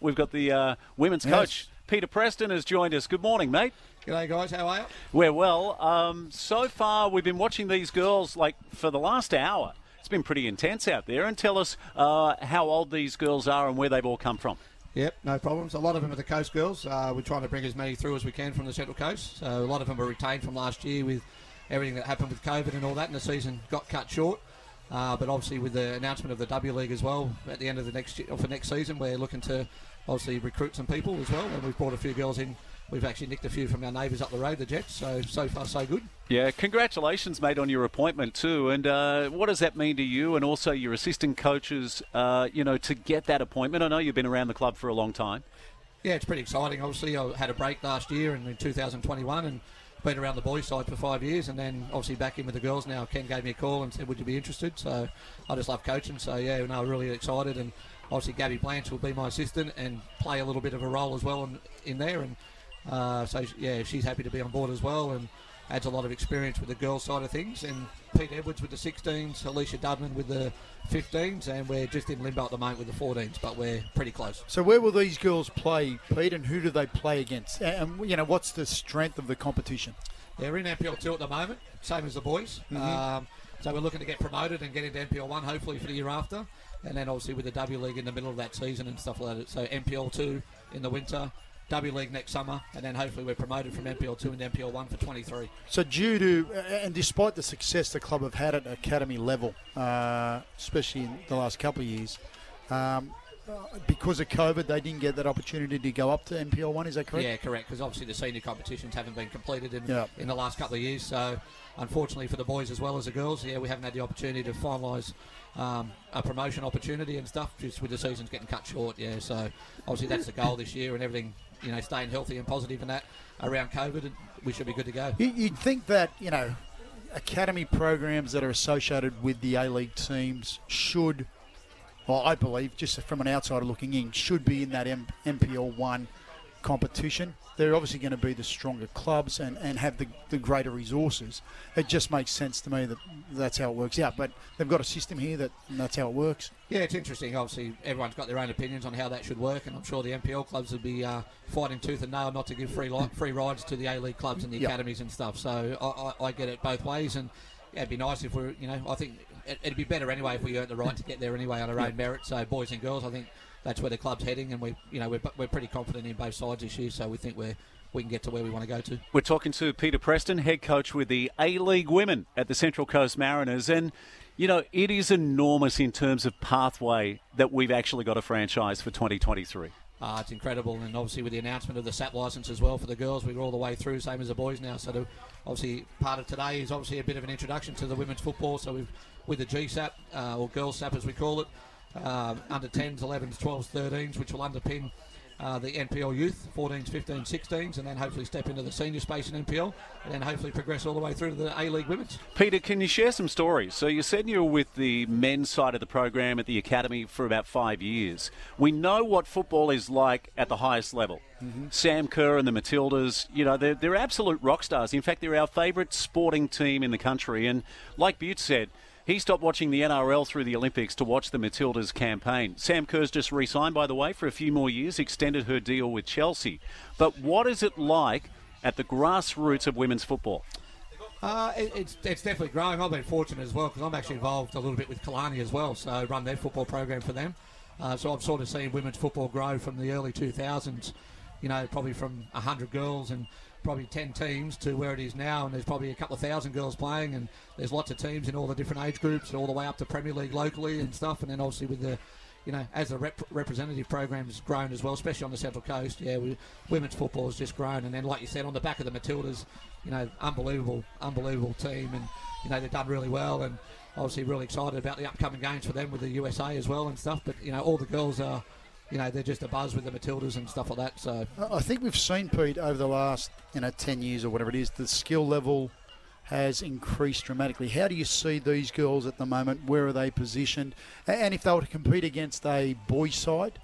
We've got the uh, women's Yes. coach, Peter Preston, has joined us. Good morning, mate. G'day guys, how are you? We're well. Um, so far, we've been watching these girls like for the last hour. It's been pretty intense out there. And tell us uh, how old these girls are and where they've all come from. Yep, no problems. A lot of them are the coast girls. Uh, we're trying to bring as many through as we can from the Central Coast. So a lot of them were retained from last year with everything that happened with COVID and all that, and the season got cut short. Uh, but obviously, with the announcement of the W League as well at the end of the next year, for next season, we're looking to obviously recruit some people as well. And we've brought a few girls in. We've actually nicked a few from our neighbours up the road, the Jets. So so far so good. Yeah, congratulations, mate, on your appointment too. And uh, what does that mean to you and also your assistant coaches? Uh, you know, to get that appointment. I know you've been around the club for a long time. Yeah, it's pretty exciting. Obviously, I had a break last year and in 2021 and been around the boys' side for five years and then obviously back in with the girls now. Ken gave me a call and said, Would you be interested? So I just love coaching. So yeah, no, really excited. And obviously, Gabby Blanche will be my assistant and play a little bit of a role as well in, in there. And uh, so yeah, she's happy to be on board as well and adds a lot of experience with the girls' side of things. And Pete Edwards with the 16s, Alicia Dudman with the 15s, and we're just in limbo at the moment with the 14s, but we're pretty close. So where will these girls play, Pete, and who do they play against? And you know, what's the strength of the competition? They're in NPL two at the moment, same as the boys. Um, so we're looking to get promoted and get into NPL one, hopefully for the year after, and then obviously with the W League in the middle of that season and stuff like that. So NPL two in the winter, W League next summer, and then hopefully we're promoted from NPL two and NPL one for 23. So due to and despite the success the club have had at academy level, uh, especially in the last couple of years, um, uh, because of COVID, they didn't get that opportunity to go up to NPL one. Is that correct? Yeah, correct. Because obviously the senior competitions haven't been completed in Yeah. in the last couple of years. So unfortunately for the boys as well as the girls, yeah, we haven't had the opportunity to finalise um, a promotion opportunity and stuff. Just with the seasons getting cut short, yeah. So obviously that's the goal this year, and everything, you know, staying healthy and positive and that around COVID, we should be good to go. You- You'd think that you know academy programs that are associated with the A League teams should, well, I believe, just from an outsider looking in, should be in that M- NPL one competition. They're obviously going to be the stronger clubs and, and have the, the greater resources. It just makes sense to me that that's how it works out. But they've got a system here that and that's how it works. Yeah, it's interesting. Obviously, everyone's got their own opinions on how that should work, and I'm sure the NPL clubs would be uh, fighting tooth and nail not to give free li- free rides to the A League clubs and the Yep. academies and stuff. So I, I, I get it both ways, and yeah, it'd be nice if we're, you know, I think it, it'd be better anyway if we earned the right to get there anyway on our own merit. So boys and girls, I think that's where the club's heading, and we, you know, we're, we're pretty confident in both sides this year. So we think we're we can get to where we want to go to. We're talking to Peter Preston, head coach with the A League Women at the Central Coast Mariners. And, you know, it is enormous in terms of pathway that we've actually got a franchise for 2023. Uh, it's incredible, and obviously with the announcement of the SAP license as well for the girls, we're all the way through, same as the boys now. So, to, obviously, part of today is obviously a bit of an introduction to the women's football. So, we've with the GSAP uh, or Girls SAP as we call it, uh, under 10s, 11s, 12s, 13s, which will underpin. Uh, the NPL youth, 14s, 15s, 16s, and then hopefully step into the senior space in NPL, and then hopefully progress all the way through to the A League women's. Peter, can you share some stories? So you said you were with the men's side of the program at the academy for about five years. We know what football is like at the highest level. Sam Kerr and the Matildas, you know, they're, they're absolute rock stars. In fact, they're our favourite sporting team in the country. And like Butte said, he stopped watching the NRL through the Olympics to watch the Matildas campaign. Sam Kerr's just re signed, by the way, for a few more years, extended her deal with Chelsea. But what is it like at the grassroots of women's football? Uh, it, it's, it's definitely growing. I've been fortunate as well because I'm actually involved a little bit with Kalani as well, so I run their football program for them. Uh, so I've sort of seen women's football grow from the early 2000s, you know, probably from 100 girls and probably 10 teams to where it is now, and there's probably a couple of thousand girls playing, and there's lots of teams in all the different age groups, all the way up to Premier League locally and stuff, and then obviously with the you know, as the rep- representative program has grown as well, especially on the Central Coast, yeah, we, women's football has just grown. And then, like you said, on the back of the Matildas, you know, unbelievable, unbelievable team, and you know they've done really well. And obviously, really excited about the upcoming games for them with the USA as well and stuff. But you know, all the girls are you know, they're just a buzz with the Matildas and stuff like that. So I think we've seen Pete over the last you know ten years or whatever it is. The skill level has increased dramatically. How do you see these girls at the moment? Where are they positioned? And if they were to compete against a boys' side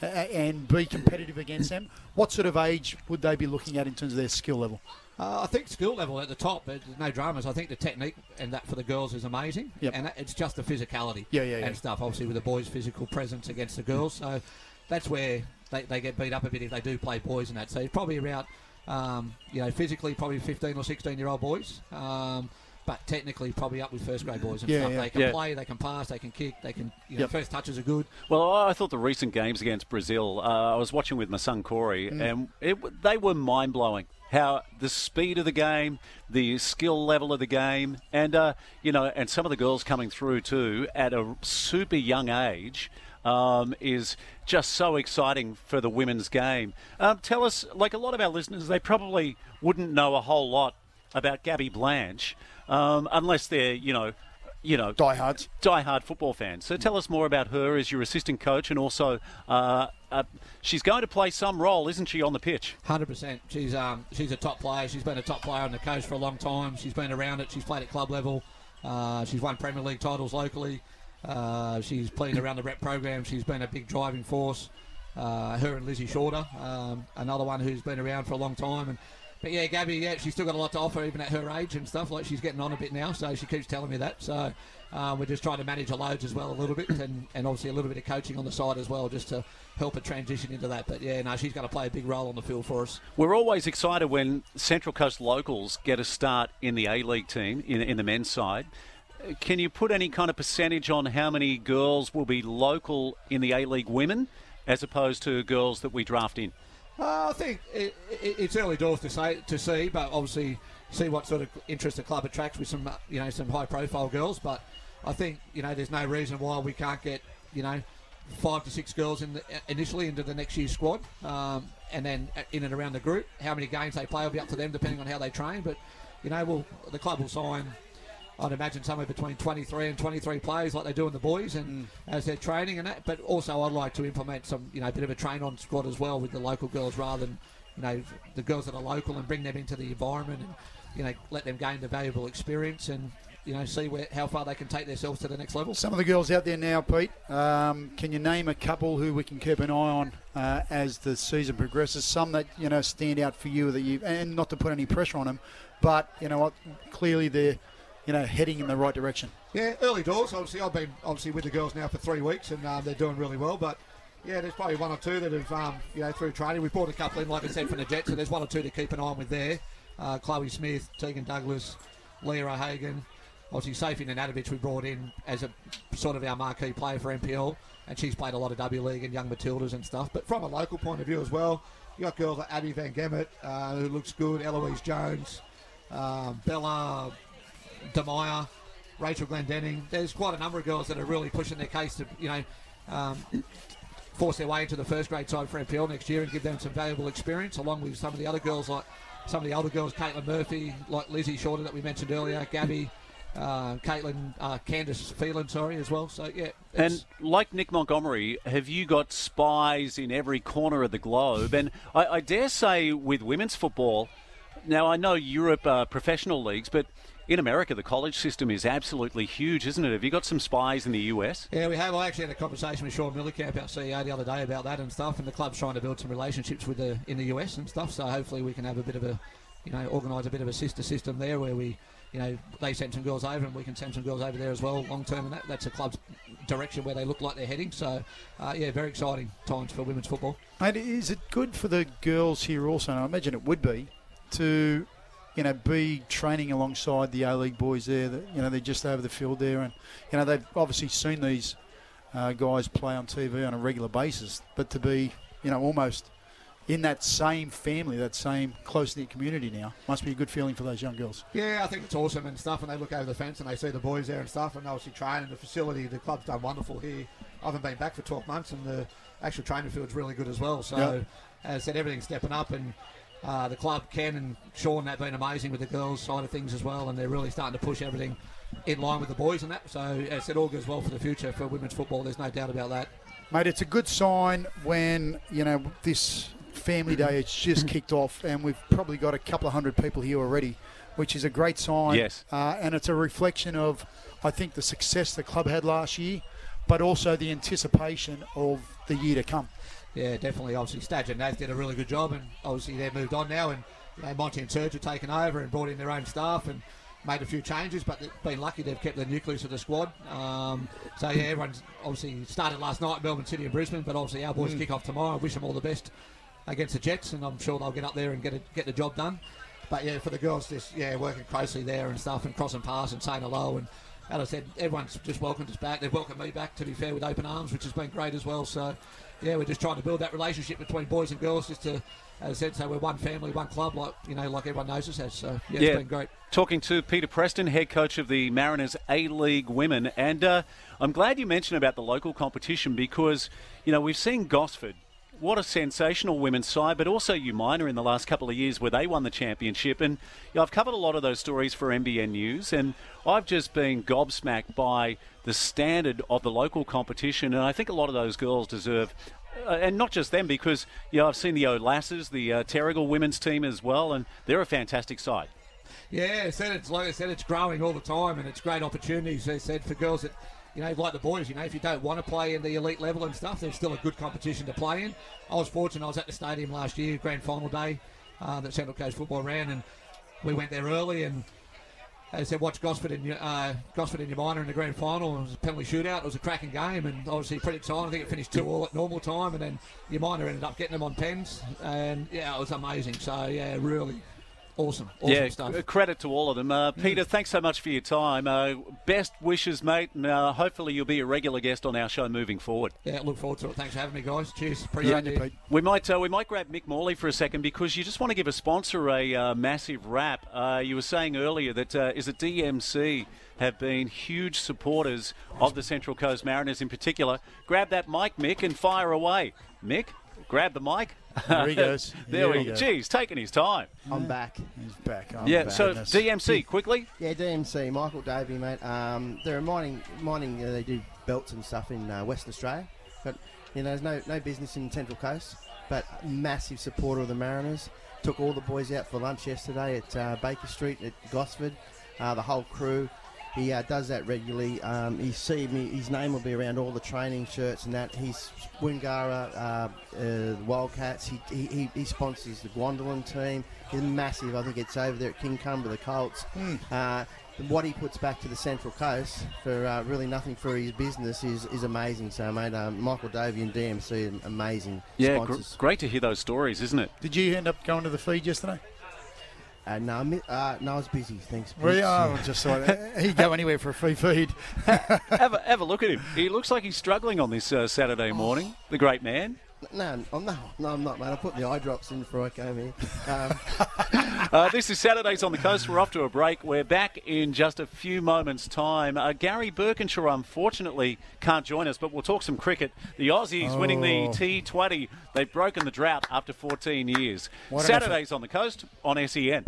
and be competitive against them, what sort of age would they be looking at in terms of their skill level? Uh, I think skill level at the top, there's no dramas. I think the technique and that for the girls is amazing. Yep. And it's just the physicality Yeah, yeah, yeah. and stuff, obviously, with the boys' physical presence against the girls. So that's where they, they get beat up a bit if they do play boys and that. So it's probably around, um, you know, physically probably 15 or 16 year old boys. Um, but technically, probably up with first grade boys and Yeah, stuff. yeah. They can Yeah. play, they can pass, they can kick, they can. You know, Yep. first touches are good. Well, I thought the recent games against Brazil, uh, I was watching with my son Corey, and it, they were mind blowing. How the speed of the game, the skill level of the game, and uh, you know, and some of the girls coming through too at a super young age. Um, is just so exciting for the women's game. Um, tell us, like a lot of our listeners, they probably wouldn't know a whole lot about Gabby Blanche um, unless they're, you know, you know, Diehards. die-hard football fans. So tell us more about her as your assistant coach, and also uh, uh, she's going to play some role, isn't she, on the pitch? Hundred percent. She's um she's a top player. She's been a top player on the coast for a long time. She's been around it. She's played at club level. Uh, she's won Premier League titles locally. Uh, she's played around the rep program. She's been a big driving force. Uh, her and Lizzie Shorter, um, another one who's been around for a long time. And but yeah, Gabby, yeah, she's still got a lot to offer even at her age and stuff. Like she's getting on a bit now, so she keeps telling me that. So uh, we're just trying to manage her loads as well a little bit, and, and obviously a little bit of coaching on the side as well, just to help her transition into that. But yeah, no, she's going to play a big role on the field for us. We're always excited when Central Coast locals get a start in the A League team, in, in the men's side. Can you put any kind of percentage on how many girls will be local in the A League women as opposed to girls that we draft in? Uh, I think it, it, it's early doors to say to see, but obviously see what sort of interest the club attracts with some uh, you know some high profile girls. But I think you know there's no reason why we can't get you know five to six girls in the, initially into the next year's squad, um, and then in and around the group. How many games they play will be up to them depending on how they train. But you know, we'll, the club will sign. I'd imagine somewhere between 23 and 23 players, like they do in the boys, and as they're training and that. But also, I'd like to implement some, you know, a bit of a train-on squad as well with the local girls, rather than, you know, the girls that are local and bring them into the environment and, you know, let them gain the valuable experience and, you know, see where how far they can take themselves to the next level. Some of the girls out there now, Pete. Um, can you name a couple who we can keep an eye on uh, as the season progresses? Some that you know stand out for you that you, and not to put any pressure on them, but you know what? Clearly they're you know heading in the right direction. Yeah, early doors. Obviously, I've been obviously with the girls now for three weeks, and um, they're doing really well. But yeah, there's probably one or two that have, um, you know, through training. We've brought a couple in, like I said, from the Jets. So there's one or two to keep an eye on with there. Uh, Chloe Smith, Tegan Douglas, Leah O'Hagan. Obviously, Safin Anatovich we brought in as a sort of our marquee player for NPL, and she's played a lot of W League and Young Matildas and stuff. But from a local point of view as well, you got girls like Abby Van Gemmet, uh, who looks good, Eloise Jones, um, Bella Demaya, Rachel Glendenning. There's quite a number of girls that are really pushing their case to, you know, um, force their way into the first grade side for NPL next year and give them some valuable experience, along with some of the other girls like some of the older girls, Caitlin Murphy, like Lizzie Shorter that we mentioned earlier, Gabby, uh, Caitlin, uh, Candice Phelan, sorry, as well. So yeah, And like Nick Montgomery, have you got spies in every corner of the globe? And I, I dare say with women's football, now I know Europe uh, professional leagues, but in America the college system is absolutely huge, isn't it? Have you got some spies in the US? Yeah, we have. I actually had a conversation with Shaun Mielekamp, our CEO, the other day about that and stuff. And the club's trying to build some relationships with the in the US and stuff. So hopefully we can have a bit of a, you know, organise a bit of a sister system there where we, you know, they send some girls over and we can send some girls over there as well, long term. And that that's a club's direction where they look like they're heading. So uh, yeah, very exciting times for women's football. And is it good for the girls here also? And I imagine it would be to, you know, be training alongside the A League boys there. That you know they're just over the field there, and you know they've obviously seen these uh, guys play on TV on a regular basis. But to be, you know, almost in that same family, that same close knit community now, must be a good feeling for those young girls. Yeah, I think it's awesome and stuff. And they look over the fence and they see the boys there and stuff, and obviously training the facility. The club's done wonderful here. I haven't been back for 12 months, and the actual training field's really good as well. So, Yeah. as I said, everything's stepping up, and uh, the club, Ken and Sean, have been amazing with the girls' side of things as well, and they're really starting to push everything in line with the boys and that. So, as I said, all goes well for the future for women's football. There's no doubt about that. Mate, it's a good sign when, you know, this family day has just kicked off and we've probably got a couple of hundred people here already, which is a great sign. Yes. Uh, and it's a reflection of, I think, the success the club had last year, but also the anticipation of the year to come. Yeah, definitely. Obviously, Stadge and Nath did a really good job, and obviously they've moved on now. And you know, Monty and Serge have taken over and brought in their own staff and made a few changes. But they've been lucky; they've kept the nucleus of the squad. Um, so yeah, everyone's obviously started last night, Melbourne City and Brisbane. But obviously, our boys kick off tomorrow. I wish them all the best against the Jets, and I'm sure they'll get up there and get it, get the job done. But yeah, for the girls, just yeah, working closely there and stuff, and crossing paths and saying hello and. As I said, everyone's just welcomed us back. They've welcomed me back, to be fair, with open arms, which has been great as well. So, yeah, we're just trying to build that relationship between boys and girls, just to, as I said, so we're one family, one club, like you know, like everyone knows us as. So, yeah, Yeah. it's been great. Talking to Peter Preston, head coach of the Mariners A League Women, and uh, I'm glad you mentioned about the local competition because you know we've seen Gosford. What a sensational women's side, but also Umina in the last couple of years where they won the championship. And you know, I've covered a lot of those stories for NBN News, and I've just been gobsmacked by the standard of the local competition. And I think a lot of those girls deserve uh, and not just them, because you know I've seen the O'Lasses, the uh, Terrigal women's team as well, and they're a fantastic side. Yeah, said it's like I said, it's growing all the time, and it's great opportunities. They said for girls that you know, like the boys, you know, if you don't want to play in the elite level and stuff, there's still a good competition to play in. I was fortunate; I was at the stadium last year, grand final day uh, that Central Coast Football ran, and we went there early and. As I said, watch Gosford and uh, Gosford and Umina in the grand final. It was a penalty shootout. It was a cracking game, and obviously pretty exciting. I think it finished two all at normal time, and then Umina ended up getting them on pens, and yeah, it was amazing. So yeah, really awesome, awesome yeah, stuff. c- credit to all of them. Uh, Peter, thanks so much for your time. Uh, best wishes, mate, and uh, hopefully you'll be a regular guest on our show moving forward. Yeah, look forward to it. Thanks for having me, guys. Cheers. Appreciate you, it. Pete. We might uh, we might grab Mick Morley for a second because you just want to give a sponsor a uh, massive wrap. Uh, you were saying earlier that uh, is it DMC have been huge supporters of the Central Coast Mariners in particular. Grab that mic, Mick, and fire away. Mick, grab the mic. There he goes. there There we he go. goes. Geez, taking his time. I'm back. He's back. Oh, yeah. So. DMC quickly. Yeah, DMC, Michael Davey, mate. Um, they're a mining, mining. Uh, they do belts and stuff in uh, Western Australia, but you know, there's no no business in Central Coast. But massive supporter of the Mariners. Took all the boys out for lunch yesterday at uh, Baker Street at Gosford. Uh, the whole crew. He uh, does that regularly. Um, he see me. His name will be around all the training shirts and that. He's Wingara, uh, uh, the Wildcats. He, he, he- he sponsors the Gwendolyn team. He's massive. I think it's over there at Kincumber, the Colts. Uh, what he puts back to the Central Coast for uh, really nothing for his business is, is amazing. So, mate, um, Michael Davey and DMC are amazing Yeah, gr- great to hear those stories, isn't it? Did you end up going to the feed yesterday? Uh, no, I mi- uh, no, I was busy. Thanks. Well, Pete. yeah, I just thought he'd go anywhere for a free feed. have, a, have a look at him. He looks like he's struggling on this uh, Saturday morning. The great man. No, I'm no, no, I'm not, mate. I put the eye drops in before I came here. Um, Uh, this is Saturdays on the Coast. We're off to a break. We're back in just a few moments' time. Uh, Gary Birkinshaw, unfortunately, can't join us, but we'll talk some cricket. The Aussies winning the Oh. T20. They've broken the drought after 14 years. What Saturdays on the Coast on E SEN.